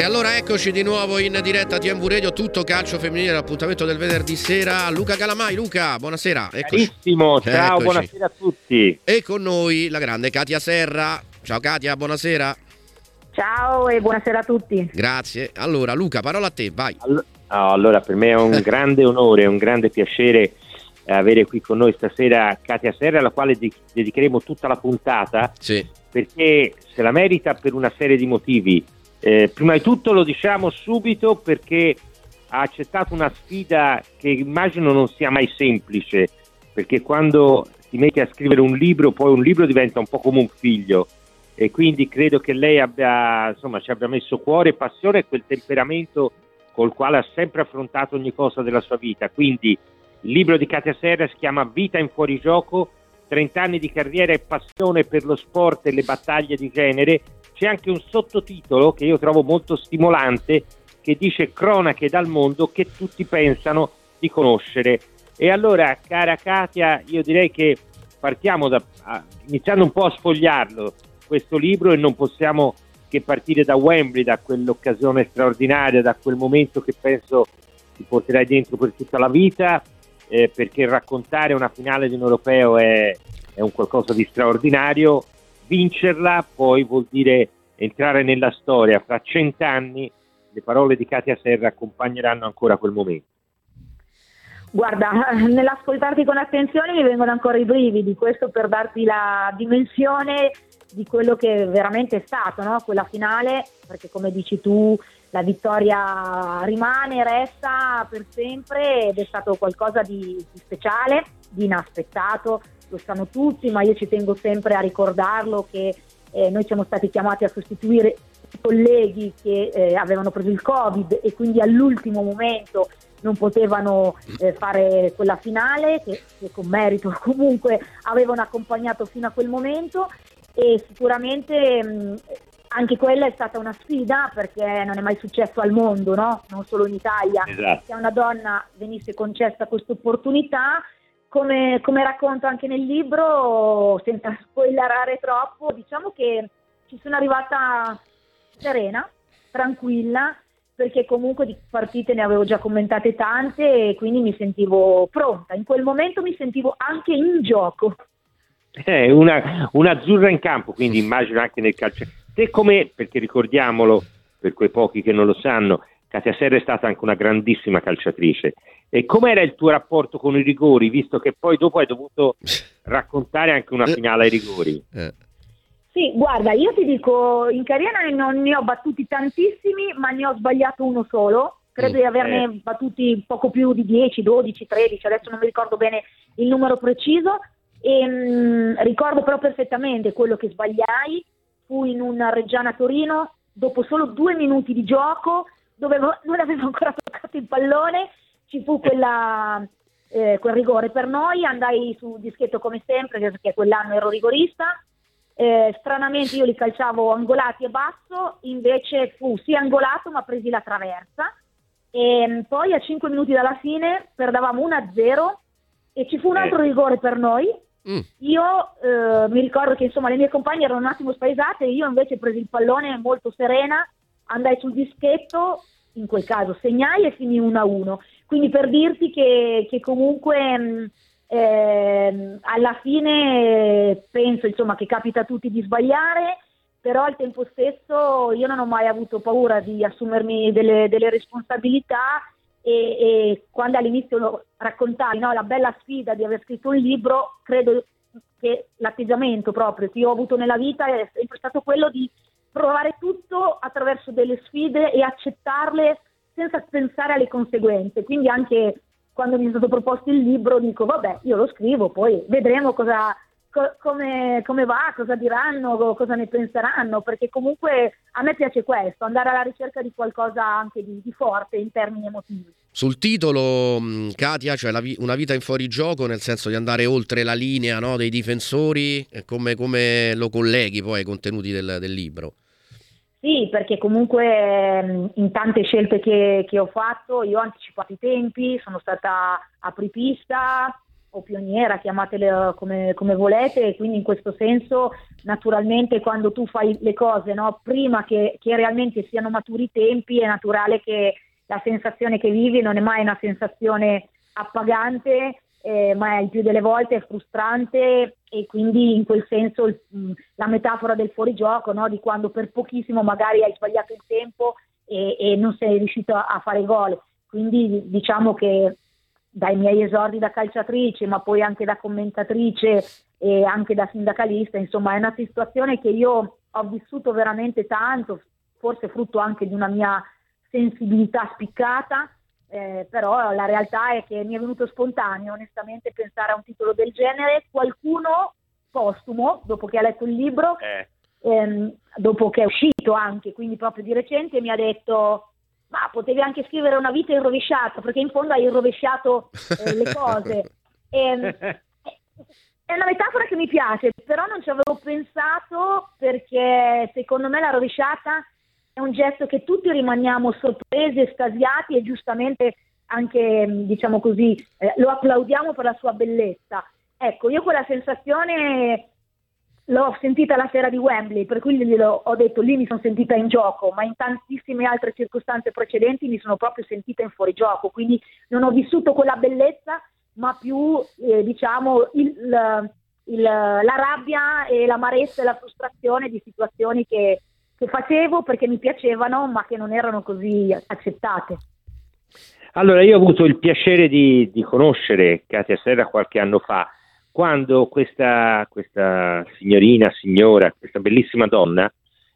E allora eccoci di nuovo in diretta a TMV Radio, tutto calcio femminile, l'appuntamento del venerdì sera. Luca Calamai, Luca, buonasera. Eccoci. Carissimo, ciao, eccoci. buonasera a tutti. E con noi la grande Katia Serra. Ciao Katia, buonasera. Ciao e buonasera a tutti. Grazie. Allora Luca, parola a te, vai. Allora, per me è un grande onore, un grande piacere avere qui con noi stasera Katia Serra, alla quale dedicheremo tutta la puntata, sì. perché se la merita per una serie di motivi. Eh, prima di tutto lo diciamo subito perché ha accettato una sfida che immagino non sia mai semplice, perché quando ti metti a scrivere un libro, poi un libro diventa un po' come un figlio e quindi credo che lei abbia, insomma, ci abbia messo cuore, passione e quel temperamento col quale ha sempre affrontato ogni cosa della sua vita. Quindi il libro di Katia Serra si chiama Vita in fuorigioco, 30 anni di carriera e passione per lo sport e le battaglie di genere c'è anche un sottotitolo che io trovo molto stimolante che dice cronache dal mondo che tutti pensano di conoscere. E allora, cara Katia, io direi che partiamo da, iniziando un po' a sfogliarlo questo libro e non possiamo che partire da Wembley, da quell'occasione straordinaria, da quel momento che penso ti porterai dentro per tutta la vita, eh, perché raccontare una finale di un europeo è, è un qualcosa di straordinario vincerla poi vuol dire entrare nella storia. Fra cent'anni le parole di Katia Serra accompagneranno ancora quel momento. Guarda, nell'ascoltarti con attenzione mi vengono ancora i brividi, questo per darti la dimensione di quello che veramente è stato, no? quella finale, perché come dici tu la vittoria rimane, resta per sempre ed è stato qualcosa di, di speciale, di inaspettato, lo sanno tutti, ma io ci tengo sempre a ricordarlo che eh, noi siamo stati chiamati a sostituire colleghi che eh, avevano preso il Covid e quindi all'ultimo momento non potevano eh, fare quella finale che, che, con merito comunque avevano accompagnato fino a quel momento e sicuramente mh, anche quella è stata una sfida perché non è mai successo al mondo, no? non solo in Italia, esatto. che a una donna venisse concessa questa opportunità come, come, racconto anche nel libro, senza spoilerare troppo, diciamo che ci sono arrivata serena, tranquilla, perché comunque di partite ne avevo già commentate tante e quindi mi sentivo pronta. In quel momento mi sentivo anche in gioco. Eh, una, un'azzurra in campo, quindi immagino anche nel calcio. Te come, perché ricordiamolo per quei pochi che non lo sanno, Katia Serra è stata anche una grandissima calciatrice. E com'era il tuo rapporto con i rigori, visto che poi dopo hai dovuto raccontare anche una finale ai rigori? Eh. Sì, guarda, io ti dico, in carriera non ne ho battuti tantissimi, ma ne ho sbagliato uno solo. Credo mm, di averne eh. battuti poco più di 10, 12, 13, adesso non mi ricordo bene il numero preciso. E, mh, mm, ricordo però perfettamente quello che sbagliai. Fui in una Reggiana Torino, dopo solo due minuti di gioco, dove non avevo ancora toccato il pallone, ci fu quella, eh, quel rigore per noi, andai su dischetto come sempre perché quell'anno ero rigorista, eh, stranamente io li calciavo angolati e basso, invece fu sì angolato ma presi la traversa e mm, poi a 5 minuti dalla fine perdavamo 1-0 e ci fu un altro eh. rigore per noi. Mm. Io eh, mi ricordo che insomma le mie compagne erano un attimo spaesate, io invece presi il pallone molto serena, andai sul dischetto, in quel caso segnai e finì 1-1. Quindi per dirti che, che comunque eh, alla fine penso insomma, che capita a tutti di sbagliare, però al tempo stesso io non ho mai avuto paura di assumermi delle, delle responsabilità e, e, quando all'inizio raccontai no, la bella sfida di aver scritto un libro, credo che l'atteggiamento proprio che io ho avuto nella vita è sempre stato quello di provare tutto attraverso delle sfide e accettarle senza pensare alle conseguenze. Quindi anche quando mi è stato proposto il libro dico vabbè io lo scrivo, poi vedremo cosa, co- come, come, va, cosa diranno, cosa ne penseranno, perché comunque a me piace questo, andare alla ricerca di qualcosa anche di, di forte in termini emotivi. Sul titolo, Katia, cioè vi- una vita in fuorigioco, nel senso di andare oltre la linea no, dei difensori, come, come, lo colleghi poi ai contenuti del, del libro? Sì, perché comunque in tante scelte che, che, ho fatto io ho anticipato i tempi, sono stata apripista, o pioniera, chiamatele come, come, volete, quindi in questo senso naturalmente quando tu fai le cose no, prima che, che, realmente siano maturi i tempi è naturale che la sensazione che vivi non è mai una sensazione appagante, eh, ma il più delle volte è frustrante e quindi in quel senso il, la metafora del fuorigioco, no, di quando per pochissimo magari hai sbagliato il tempo e, e non sei riuscito a, a fare gol. Quindi diciamo che dai miei esordi da calciatrice, ma poi anche da commentatrice e anche da sindacalista, insomma è una situazione che io ho vissuto veramente tanto, forse frutto anche di una mia sensibilità spiccata, eh, però la realtà è che mi è venuto spontaneo onestamente pensare a un titolo del genere, qualcuno postumo, dopo che ha letto il libro, eh. ehm, dopo che è uscito anche, quindi proprio di recente, mi ha detto ma potevi anche scrivere una vita in rovesciato, perché in fondo hai rovesciato eh, le cose. E, ehm, è una metafora che mi piace, però non ci avevo pensato perché secondo me la rovesciata è un gesto che tutti rimaniamo sorpresi, estasiati e giustamente anche, diciamo così, eh, lo applaudiamo per la sua bellezza. Ecco, io quella sensazione l'ho sentita la sera di Wembley, per cui glielo ho detto lì mi sono sentita in gioco, ma in tantissime altre circostanze precedenti mi sono proprio sentita in fuorigioco, quindi non ho vissuto quella bellezza, ma più eh, diciamo il, il, la rabbia e l'amarezza e la frustrazione di situazioni che, che facevo perché mi piacevano, ma che non erano così accettate. Allora, io ho avuto il piacere di, di conoscere Katia Serra qualche anno fa quando questa, questa signorina, signora, questa bellissima donna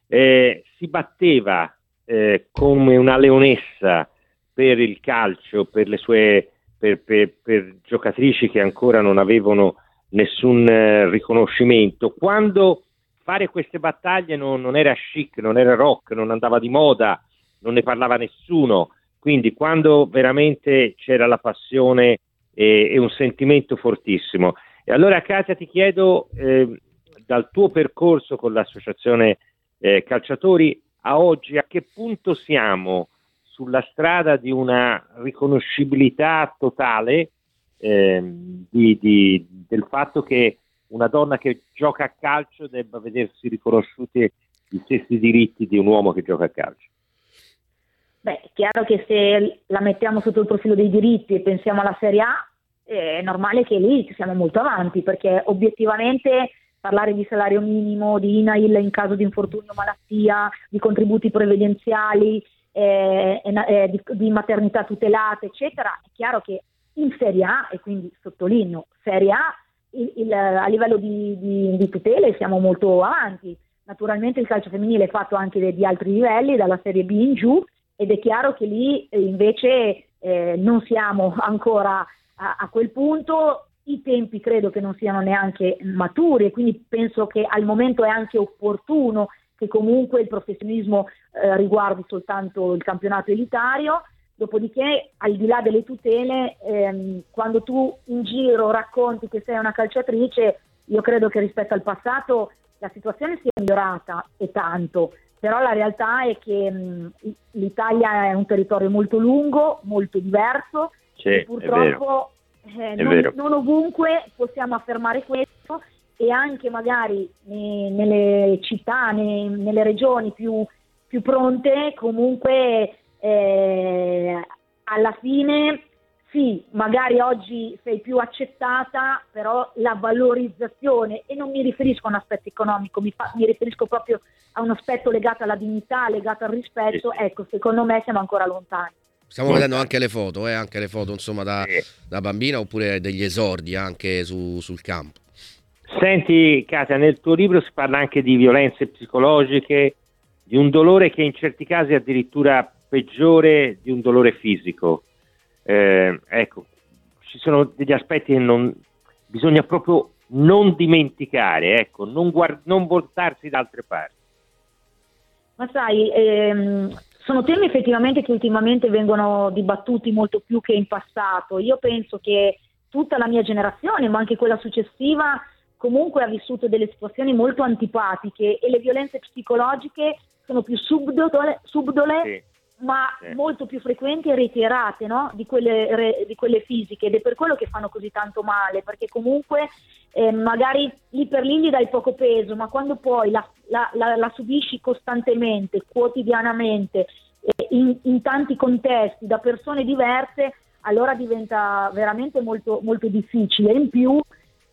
eh, si batteva eh, come una leonessa per il calcio, per le sue per, per, per giocatrici che ancora non avevano nessun eh, riconoscimento. Quando fare queste battaglie non, non, era chic, non era rock, non andava di moda, non ne parlava nessuno. Quindi quando veramente c'era la passione e, e un sentimento fortissimo. E allora Katia ti chiedo eh, dal tuo percorso con l'associazione eh, calciatori a oggi a che punto siamo sulla strada di una riconoscibilità totale eh, di, di, del fatto che una donna che gioca a calcio debba vedersi riconosciuti gli stessi diritti di un uomo che gioca a calcio. Beh, è chiaro che se la mettiamo sotto il profilo dei diritti e pensiamo alla Serie A, è normale che lì siamo molto avanti perché obiettivamente parlare di salario minimo, di INAIL in caso di infortunio o malattia, di contributi previdenziali, eh, eh, di, di, maternità tutelata, eccetera, è chiaro che in Serie A, e quindi sottolineo, Serie A, il, il, a livello di, di, di, tutele siamo molto avanti. Naturalmente il calcio femminile è fatto anche di altri livelli, dalla Serie B in giù, ed è chiaro che lì eh, invece eh, non siamo ancora a, a quel punto i tempi credo che non siano neanche maturi quindi penso che al momento è anche opportuno che comunque il professionismo eh, riguardi soltanto il campionato elitario. Dopodiché, al di là delle tutele, ehm, quando tu in giro racconti che sei una calciatrice, io credo che rispetto al passato la situazione sia migliorata e tanto, però la realtà è che mh, l'Italia è un territorio molto lungo, molto diverso. Sì, purtroppo eh, non, non, ovunque possiamo affermare questo e anche magari eh, nelle città, ne, nelle regioni più, più pronte, comunque eh, alla fine sì, magari oggi sei più accettata, però la valorizzazione, e non mi riferisco a un aspetto economico, mi, fa, mi riferisco proprio a un aspetto legato alla dignità, legato al rispetto, ecco, secondo me siamo ancora lontani. Stiamo vedendo anche le foto, eh, anche le foto insomma da, da bambina oppure degli esordi anche su, sul campo. Senti Katia, nel tuo libro si parla anche di violenze psicologiche, di un dolore che in certi casi è addirittura peggiore di un dolore fisico. Eh, ecco, ci sono degli aspetti che non, bisogna proprio non dimenticare, ecco, non, guard- non voltarsi da altre parti. Ma sai, ehm, sono temi effettivamente che ultimamente vengono dibattuti molto più che in passato. Io penso che tutta la mia generazione, ma anche quella successiva, comunque ha vissuto delle situazioni molto antipatiche e le violenze psicologiche sono più subdole, subdole ma eh. molto più frequenti e ritirate no? di, quelle, re, di, quelle, fisiche ed è per quello che fanno così tanto male, perché comunque eh, magari lì per lì gli dai poco peso, ma quando poi la, la, la, la subisci costantemente, quotidianamente, eh, in, in, tanti contesti, da persone diverse, allora diventa veramente molto, molto difficile. In più,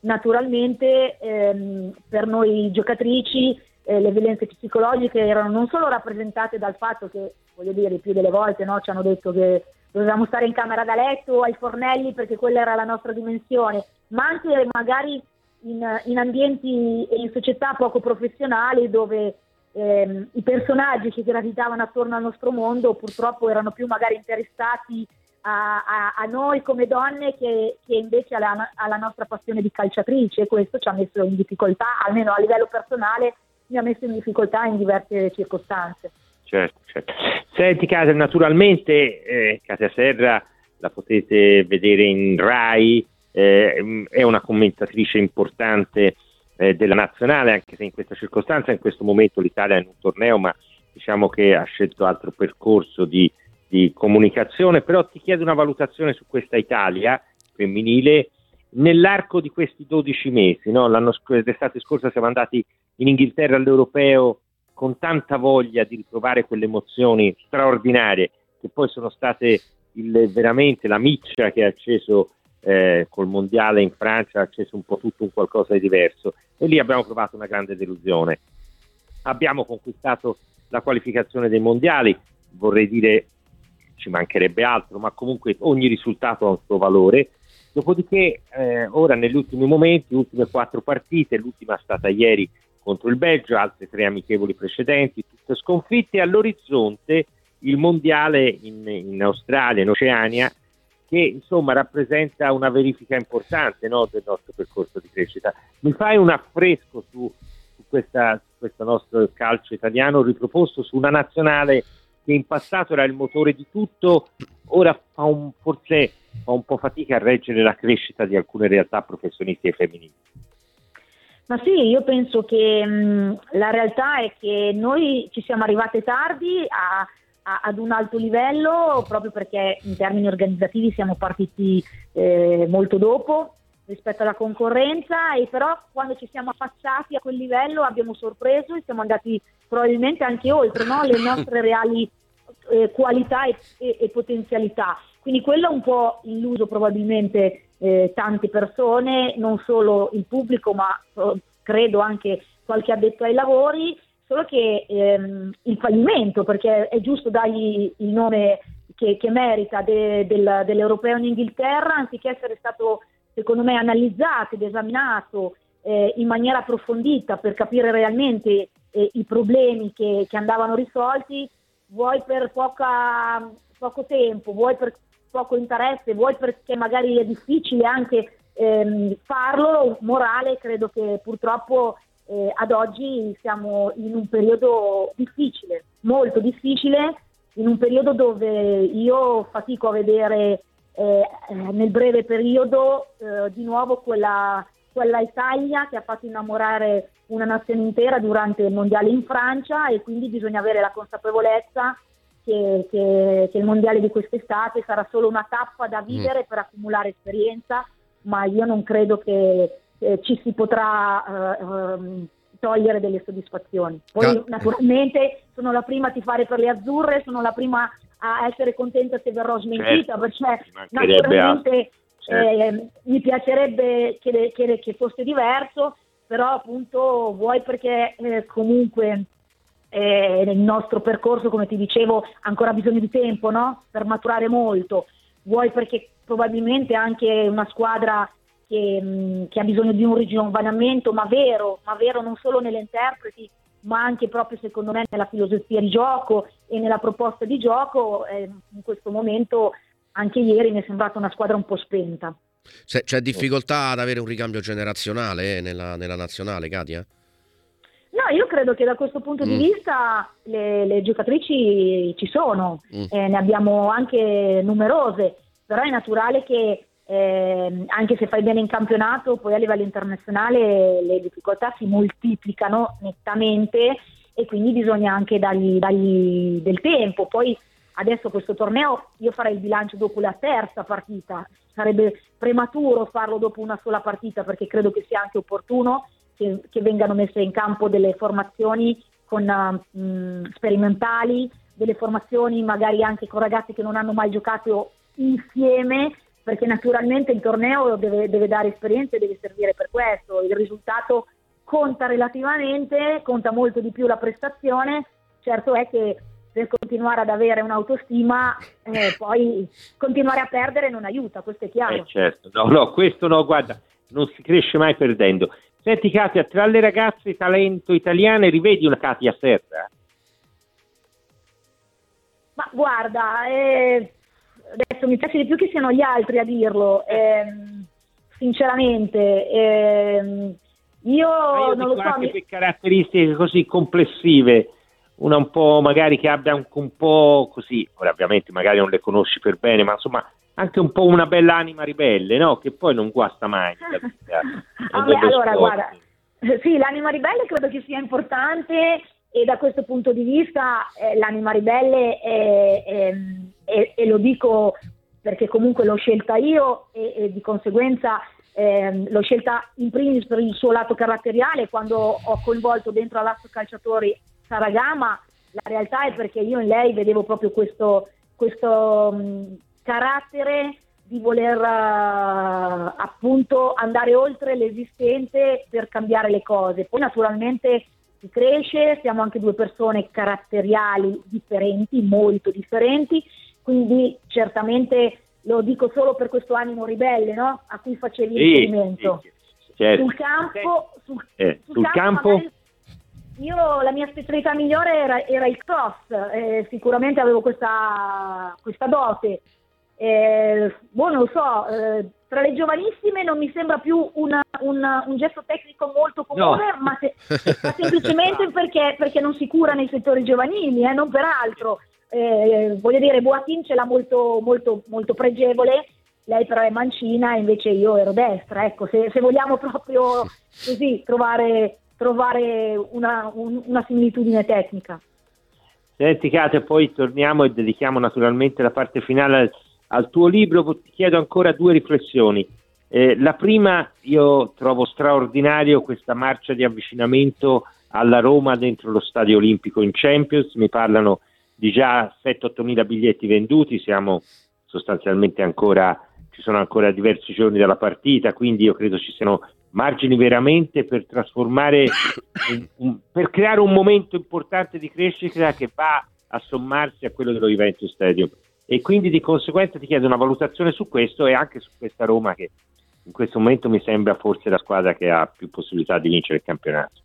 naturalmente, ehm, per noi giocatrici, eh, le violenze psicologiche erano non solo rappresentate dal fatto che, voglio dire, più delle volte no, ci hanno detto che dovevamo stare in camera da letto o ai fornelli perché quella era la nostra dimensione, ma anche magari in, in ambienti e in società poco professionali dove ehm, i personaggi che gravitavano attorno al nostro mondo purtroppo erano più magari interessati a, a, a noi come donne che, che invece alla, alla nostra passione di calciatrice e questo ci ha messo in difficoltà, almeno a livello personale, mi ha messo in difficoltà in diverse circostanze. Certo, certo. Senti Katia, naturalmente eh, Katia Serra la potete vedere in RAI, eh, è una commentatrice importante eh, della nazionale, anche se in questa circostanza, in questo momento l'Italia è in un torneo, ma diciamo che ha scelto altro percorso di, di comunicazione, però ti chiedo una valutazione su questa Italia femminile nell'arco di questi 12 mesi, no? L'estate scorsa siamo andati in Inghilterra all'Europeo con tanta voglia di ritrovare quelle emozioni straordinarie che poi sono state il, veramente la miccia che ha acceso eh, col mondiale in Francia, ha acceso un po' tutto un qualcosa di diverso e lì abbiamo provato una grande delusione. Abbiamo conquistato la qualificazione dei mondiali, vorrei dire ci mancherebbe altro, ma comunque ogni risultato ha un suo valore Dopodiché, eh, ora negli ultimi momenti, ultime quattro partite, l'ultima è stata ieri contro il Belgio, altre tre amichevoli precedenti, tutte sconfitte. All'orizzonte il mondiale in, in Australia, in Oceania, che insomma rappresenta una verifica importante no, del nostro percorso di crescita. Mi fai un affresco su, su, questa, su questo nostro calcio italiano riproposto su una nazionale che in passato era il motore di tutto, ora fa un, forse fa un po' fatica a reggere la crescita di alcune realtà professionistiche femminili. Ma sì, io penso che mh, la realtà è che noi ci siamo arrivate tardi a, a, ad un alto livello proprio perché in termini organizzativi siamo partiti eh, molto dopo rispetto alla concorrenza e però quando ci siamo affacciati a quel livello abbiamo sorpreso e siamo andati probabilmente anche oltre no? le nostre reali eh, qualità e, e, e, potenzialità. Quindi quello ha un po' illuso probabilmente eh, tante persone, non solo il pubblico ma eh, credo anche qualche addetto ai lavori, solo che ehm, il fallimento, perché è giusto dargli il nome che, che merita de, del, dell'Europeo in Inghilterra, anziché essere stato secondo me analizzato ed esaminato eh, in maniera approfondita per capire realmente eh, i problemi che, che, andavano risolti, vuoi per poca, poco tempo, vuoi per poco interesse, vuoi perché magari è difficile anche ehm, farlo, morale, credo che purtroppo eh, ad oggi siamo in un periodo difficile, molto difficile, in un periodo dove io fatico a vedere eh, nel breve periodo eh, di nuovo quella, quella Italia che ha fatto innamorare una nazione intera durante il mondiale in Francia e quindi bisogna avere la consapevolezza che, che, che il mondiale di quest'estate sarà solo una tappa da vivere mm. per accumulare esperienza, ma io non credo che eh, ci si potrà eh, ehm, togliere delle soddisfazioni. Poi Cal- naturalmente sono la prima a tifare per le azzurre, sono la prima a essere contenta se verrò smentita, certo, perché naturalmente certo. eh, mi piacerebbe che, che, che, fosse diverso, però appunto vuoi perché eh, comunque eh, nel nostro percorso, come ti dicevo, ancora bisogno di tempo no? per maturare molto, vuoi perché probabilmente anche una squadra che, mh, che ha bisogno di un ringiovanimento, ma vero, ma vero non solo nelle interpreti, ma anche proprio secondo me nella filosofia di gioco e nella proposta di gioco, eh, in questo momento anche ieri mi è sembrata una squadra un po' spenta. C'è difficoltà ad avere un ricambio generazionale eh, nella, nella, nazionale, Katia? No, io credo che da questo punto mm. di vista le, le, giocatrici ci sono, mm. eh, ne abbiamo anche numerose, però è naturale che eh, anche se fai bene in campionato, poi a livello internazionale le difficoltà si moltiplicano nettamente e quindi bisogna anche dargli, dargli del tempo. Poi adesso questo torneo io farei il bilancio dopo la terza partita, sarebbe prematuro farlo dopo una sola partita perché credo che sia anche opportuno che, che vengano messe in campo delle formazioni con, uh, sperimentali, delle formazioni magari anche con ragazzi che non hanno mai giocato insieme perché naturalmente il torneo deve, deve dare esperienza e deve servire per questo, il risultato conta relativamente, conta molto di più la prestazione, certo è che per continuare ad avere un'autostima, eh, poi continuare a perdere non aiuta, questo è chiaro. Eh, certo, no, no, questo no, guarda, non si cresce mai perdendo. Senti Katia, tra le ragazze talento italiane rivedi una Katia Serra? Ma guarda, eh, adesso mi piace di più che siano gli altri a dirlo, eh, sinceramente. Eh, io, io non lo so. Anche mi... per caratteristiche così complessive una un po' magari che abbia un, un po' così, ora ovviamente magari non le conosci per bene, ma insomma anche un po' una bella anima ribelle, no? Che poi non guasta mai. Vabbè, allora, guarda, sì, l'anima ribelle credo che sia importante e da questo punto di vista eh, l'anima ribelle è, è, è, e lo dico perché comunque l'ho scelta io e, e di conseguenza eh, l'ho scelta in primis per il suo lato caratteriale quando ho coinvolto dentro all'Asso Calciatori Saragama, la realtà è perché io in lei vedevo proprio questo, questo um, carattere di voler uh, appunto andare oltre l'esistente per cambiare le cose. Poi naturalmente si cresce, siamo anche due persone caratteriali differenti, molto differenti, quindi certamente lo dico solo per questo animo ribelle no? a cui facevi sì, riferimento. Sì, certo. Sul campo, sul, eh, sul sul campo, campo io la mia specialità migliore era, era il cross, eh, sicuramente avevo questa, questa dote. Eh, boh, non lo so, eh, tra le giovanissime non mi sembra più una, una, un gesto tecnico molto comune, no. ma, se, ma, semplicemente perché, perché, non si cura nei settori giovanili, eh, non per altro. Eh, voglio dire, Boatin ce l'ha molto, molto, molto pregevole, lei però è mancina, invece io ero destra. Ecco, se, se vogliamo proprio così trovare trovare una, un, una similitudine tecnica. Senti Kate, poi torniamo e dedichiamo naturalmente la parte finale al, tuo libro, ti chiedo ancora due riflessioni. Eh, la prima, io trovo straordinario questa marcia di avvicinamento alla Roma dentro lo Stadio Olimpico in Champions, mi parlano di già 7-8 mila biglietti venduti, siamo sostanzialmente ancora, ci sono ancora diversi giorni dalla partita, quindi io credo ci siano margini veramente per trasformare, un, un, per creare un momento importante di crescita che va a sommarsi a quello dello Juventus Stadium. E quindi di conseguenza ti chiedo una valutazione su questo e anche su questa Roma che in questo momento mi sembra forse la squadra che ha più possibilità di vincere il campionato.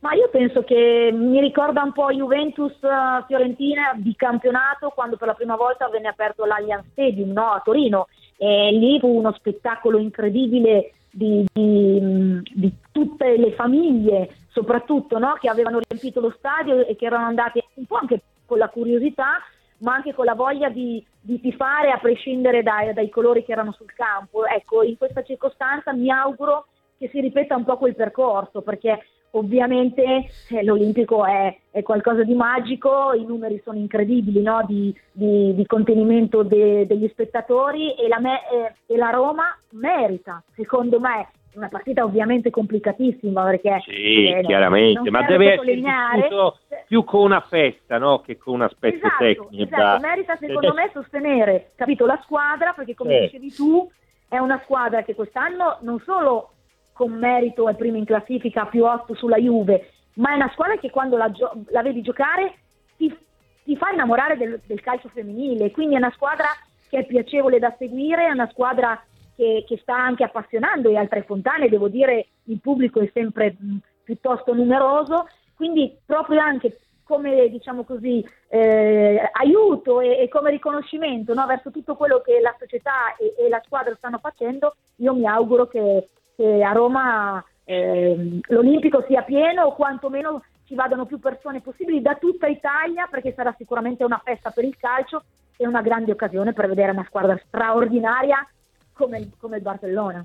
Ma io penso che mi ricorda un po' Juventus-Fiorentina di campionato quando per la prima volta venne aperto l'Allianz Stadium no? a Torino e lì fu uno spettacolo incredibile di, di, di tutte le famiglie, soprattutto no? che avevano riempito lo stadio e che erano andate un po' anche con la curiosità, ma anche con la voglia di, di tifare a prescindere dai, dai colori che erano sul campo. Ecco, in questa circostanza mi auguro che si ripeta un po' quel percorso, perché Ovviamente eh, l'Olimpico è, è, qualcosa di magico, i numeri sono incredibili no? di, di, di, contenimento de, degli spettatori e la, me, eh, e la, Roma merita, secondo me, una partita ovviamente complicatissima perché sì, eh, chiaramente, ma deve essere più con una festa no? che con un aspetto esatto, tecnico. Esatto, merita secondo me sostenere capito, la squadra perché come dicevi tu è una squadra che quest'anno non solo con merito è prima in classifica più 8 sulla Juve, ma è una squadra che quando la, gio- la vedi giocare ti, ti, fa innamorare del, del, calcio femminile, quindi è una squadra che è piacevole da seguire, è una squadra che, che sta anche appassionando e altre fontane, devo dire il pubblico è sempre mh, piuttosto numeroso, quindi proprio anche come diciamo così, eh, aiuto e, e, come riconoscimento no, verso tutto quello che la società e, e, la squadra stanno facendo, io mi auguro che, che a Roma eh, l'Olimpico sia pieno o quantomeno ci vadano più persone possibili da tutta Italia perché sarà sicuramente una festa per il calcio e una grande occasione per vedere una squadra straordinaria come, come il Barcellona.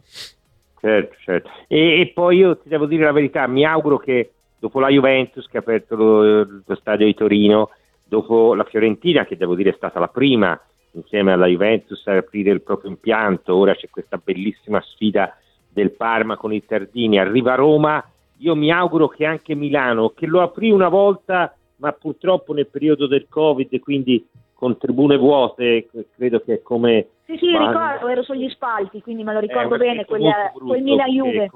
Certo, certo. E, e, poi io ti devo dire la verità, mi auguro che dopo la Juventus che ha aperto lo, lo stadio di Torino dopo la Fiorentina, che devo dire è stata la prima insieme alla Juventus a aprire il proprio impianto, ora c'è questa bellissima sfida del Parma con i Tardini, arriva Roma, io mi auguro che anche Milano, che lo aprì una volta, ma purtroppo nel periodo del Covid, quindi con tribune vuote, credo che è come... Sì, sì, ma... ricordo, ero sugli spalti, quindi me lo ricordo bene, quella, quel Milan-Juve.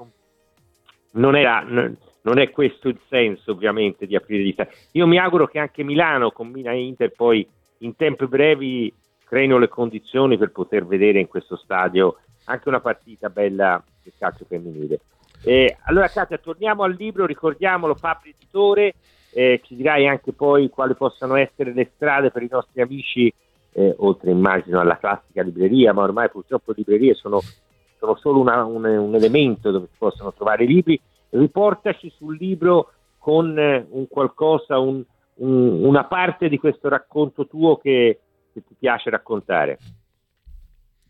Non, era, non è questo il senso ovviamente di aprire gli stadi. Io mi auguro che anche Milano con Milan e Inter poi in tempi brevi creino le condizioni per poter vedere in questo stadio anche una partita bella del calcio femminile. Eh, allora Katia, torniamo al libro, ricordiamolo, Fabri Editore, eh, ci dirai anche poi quali possano essere le strade per i nostri amici, eh, oltre immagino alla classica libreria, ma ormai purtroppo librerie sono, sono solo una, un, un, elemento dove si possono trovare i libri. Riportaci sul libro con eh, un qualcosa, un, un, una parte di questo racconto tuo che, che ti piace raccontare.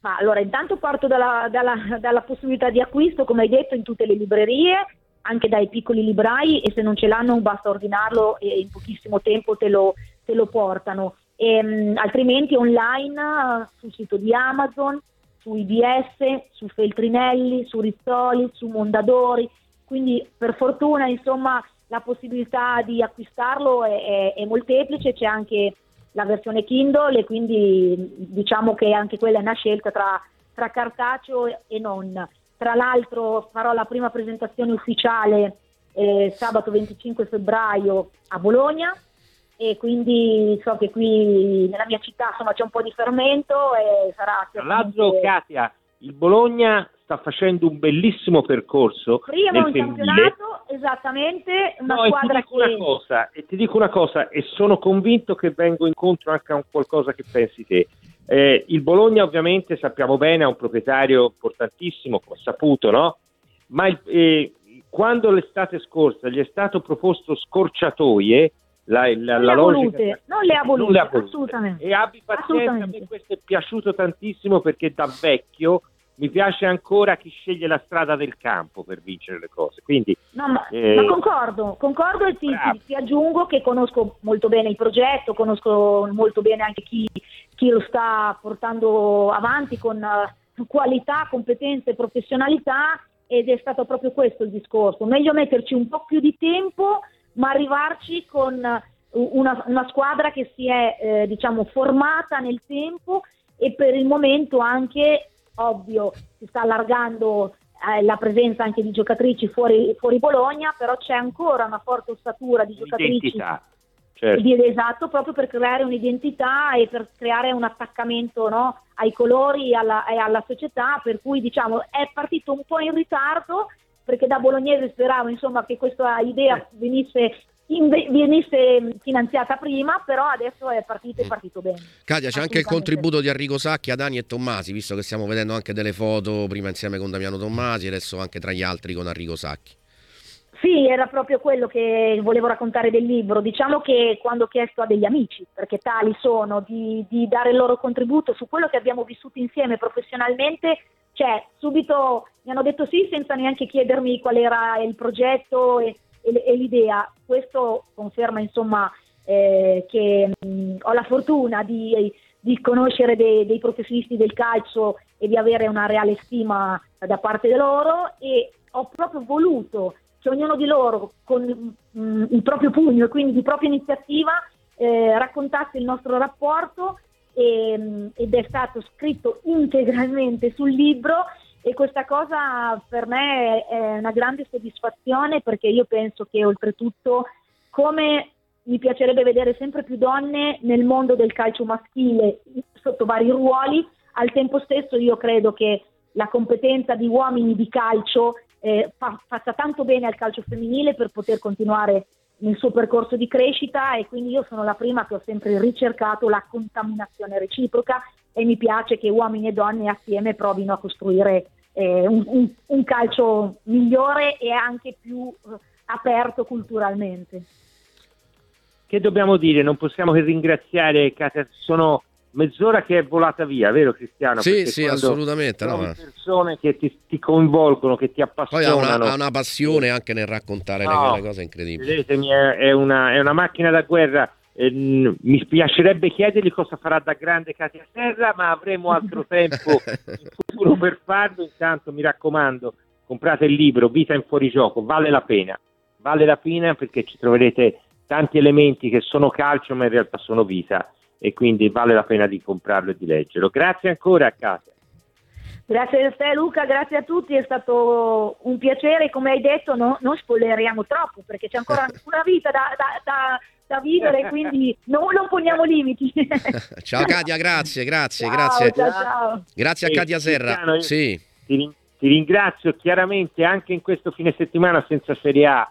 Ma allora, intanto parto dalla, dalla, dalla, possibilità di acquisto, come hai detto, in tutte le librerie anche dai piccoli librai e se non ce l'hanno basta ordinarlo e in pochissimo tempo te lo, te lo portano. E, um, altrimenti online sul sito di Amazon, su IBS, su Feltrinelli, su Rizzoli, su Mondadori, quindi per fortuna insomma la possibilità di acquistarlo è, è, è molteplice, c'è anche la versione Kindle e quindi diciamo che anche quella è una scelta tra, tra cartaceo e non. Tra l'altro farò la prima presentazione ufficiale eh, sabato 25 febbraio a Bologna. E quindi so che qui nella mia città insomma, c'è un po' di fermento e sarà... Tra l'altro Katia, il Bologna sta facendo un bellissimo percorso prima un campionato esattamente una no, squadra e ti, che... cosa, e ti dico una cosa e sono convinto che vengo incontro anche a qualcosa che pensi te eh, il Bologna ovviamente sappiamo bene ha un proprietario importantissimo, come saputo, no? Ma il, eh, quando l'estate scorsa gli è stato proposto scorciatoie, la, la, la logica non le ha volute, assolutamente. E abbi pazienza, a me questo è piaciuto tantissimo perché da vecchio mi piace ancora chi sceglie la strada del campo per vincere le cose. Quindi, no, ma, eh... ma concordo, concordo e ti, ti, ti, aggiungo che conosco molto bene il progetto, conosco molto bene anche chi, chi lo sta portando avanti con uh, qualità, competenze e professionalità ed è stato proprio questo il discorso. Meglio metterci un po' più di tempo, ma arrivarci con una, una squadra che si è eh, diciamo formata nel tempo e per il momento anche ovvio si sta allargando eh, la presenza anche di giocatrici fuori, fuori, Bologna, però c'è ancora una forte ossatura di giocatrici. Certo. Di, esatto, proprio per creare un'identità e per creare un attaccamento no, ai colori e alla, e alla, società, per cui diciamo è partito un po' in ritardo perché da bolognese speravo insomma, che questa idea eh. Venisse venisse finanziata prima, però adesso è partito e mm. partito bene. Katia, c'è anche il contributo di Arrigo Sacchi, Adani e Tommasi, visto che stiamo vedendo anche delle foto prima insieme con Damiano Tommasi, adesso anche tra gli altri con Arrigo Sacchi. Sì, era proprio quello che volevo raccontare del libro. Diciamo che quando ho chiesto a degli amici, perché tali sono, di, di dare il loro contributo su quello che abbiamo vissuto insieme professionalmente, cioè subito mi hanno detto sì senza neanche chiedermi qual era il progetto e, e, l'idea. Questo conferma insomma eh, che mh, ho la fortuna di, di conoscere dei, dei, professionisti del calcio e di avere una reale stima da parte di loro e ho proprio voluto che ognuno di loro con mh, il proprio pugno e quindi di propria iniziativa eh, raccontasse il nostro rapporto e, mh, ed è stato scritto integralmente sul libro e questa cosa per me è una grande soddisfazione perché io penso che oltretutto come mi piacerebbe vedere sempre più donne nel mondo del calcio maschile sotto vari ruoli, al tempo stesso io credo che la competenza di uomini di calcio eh, fa, faccia tanto bene al calcio femminile per poter continuare nel suo percorso di crescita e quindi io sono la prima che ho sempre ricercato la contaminazione reciproca e mi piace che uomini e donne assieme provino a costruire eh, un, un, un, calcio migliore e anche più eh, aperto culturalmente. Che dobbiamo dire? Non possiamo che ringraziare Katia, sono mezz'ora che è volata via, vero Cristiano? Sì, Perché sì, assolutamente. Sono no, persone che ti, ti, coinvolgono, che ti appassionano. Poi ha una, ha una passione anche nel raccontare no, le cose incredibili. Vedetemi, è, è, una, è una macchina da guerra Eh, mi piacerebbe chiedergli cosa farà da grande Katia Serra, ma avremo altro tempo in futuro per farlo. Intanto mi raccomando, comprate il libro Vita in fuorigioco, vale la pena, vale la pena perché ci troverete tanti elementi che sono calcio ma in realtà sono vita e quindi vale la pena di comprarlo e di leggerlo. Grazie ancora a Katia. Grazie a te Luca, grazie a tutti, è stato un piacere, come hai detto no, non spoileriamo troppo perché c'è ancora una vita da, da, da, da vivere, quindi non, non, poniamo limiti. ciao Katia, grazie, grazie, ciao, grazie. Ciao, ciao. Grazie a Katia Serra. Cristiano, sì. ti, ti ringrazio chiaramente anche in questo fine settimana senza Serie A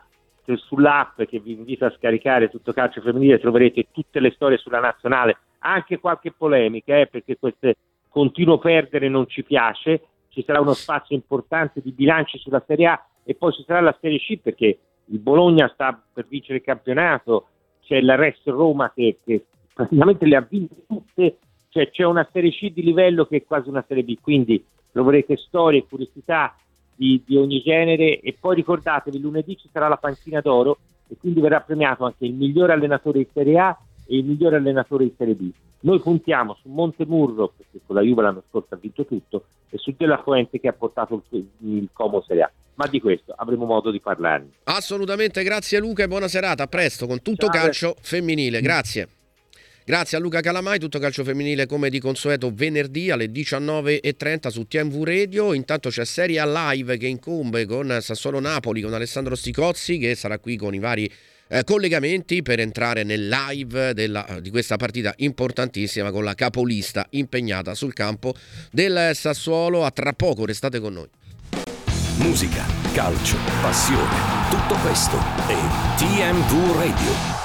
sull'app che vi invito a scaricare tutto calcio femminile troverete tutte le storie sulla nazionale, anche qualche polemica, eh, perché queste continuo perdere non ci piace, ci sarà uno spazio importante di bilanci sulla Serie A e poi ci sarà la Serie C perché il Bologna sta per vincere il campionato, c'è la Rest Roma che, che praticamente le ha vinte tutte, cioè c'è una Serie C di livello che è quasi una Serie B, quindi troverete storie e curiosità di, di, ogni genere. E poi ricordatevi lunedì ci sarà la panchina d'oro e quindi verrà premiato anche il migliore allenatore di Serie A e il migliore allenatore di Serie B. Noi puntiamo su Montemurro, perché con la Juve l'anno scorso ha vinto tutto, e su Della Fuente che ha portato il, il Como Serie A. Ma di questo avremo modo di parlarne. Assolutamente, grazie Luca e buona serata. A presto con tutto Ciao, calcio femminile. Grazie. Grazie a Luca Calamai, tutto calcio femminile come di consueto venerdì alle 19.30 su TMV Radio. Intanto c'è Serie A Live che incombe con Sassuolo Napoli, con Alessandro Sticozzi che sarà qui con i vari eh, collegamenti per entrare nel live della, di questa partita importantissima con la capolista impegnata sul campo del Sassuolo. A tra poco, restate con noi. Musica, calcio, passione, tutto questo è TMV Radio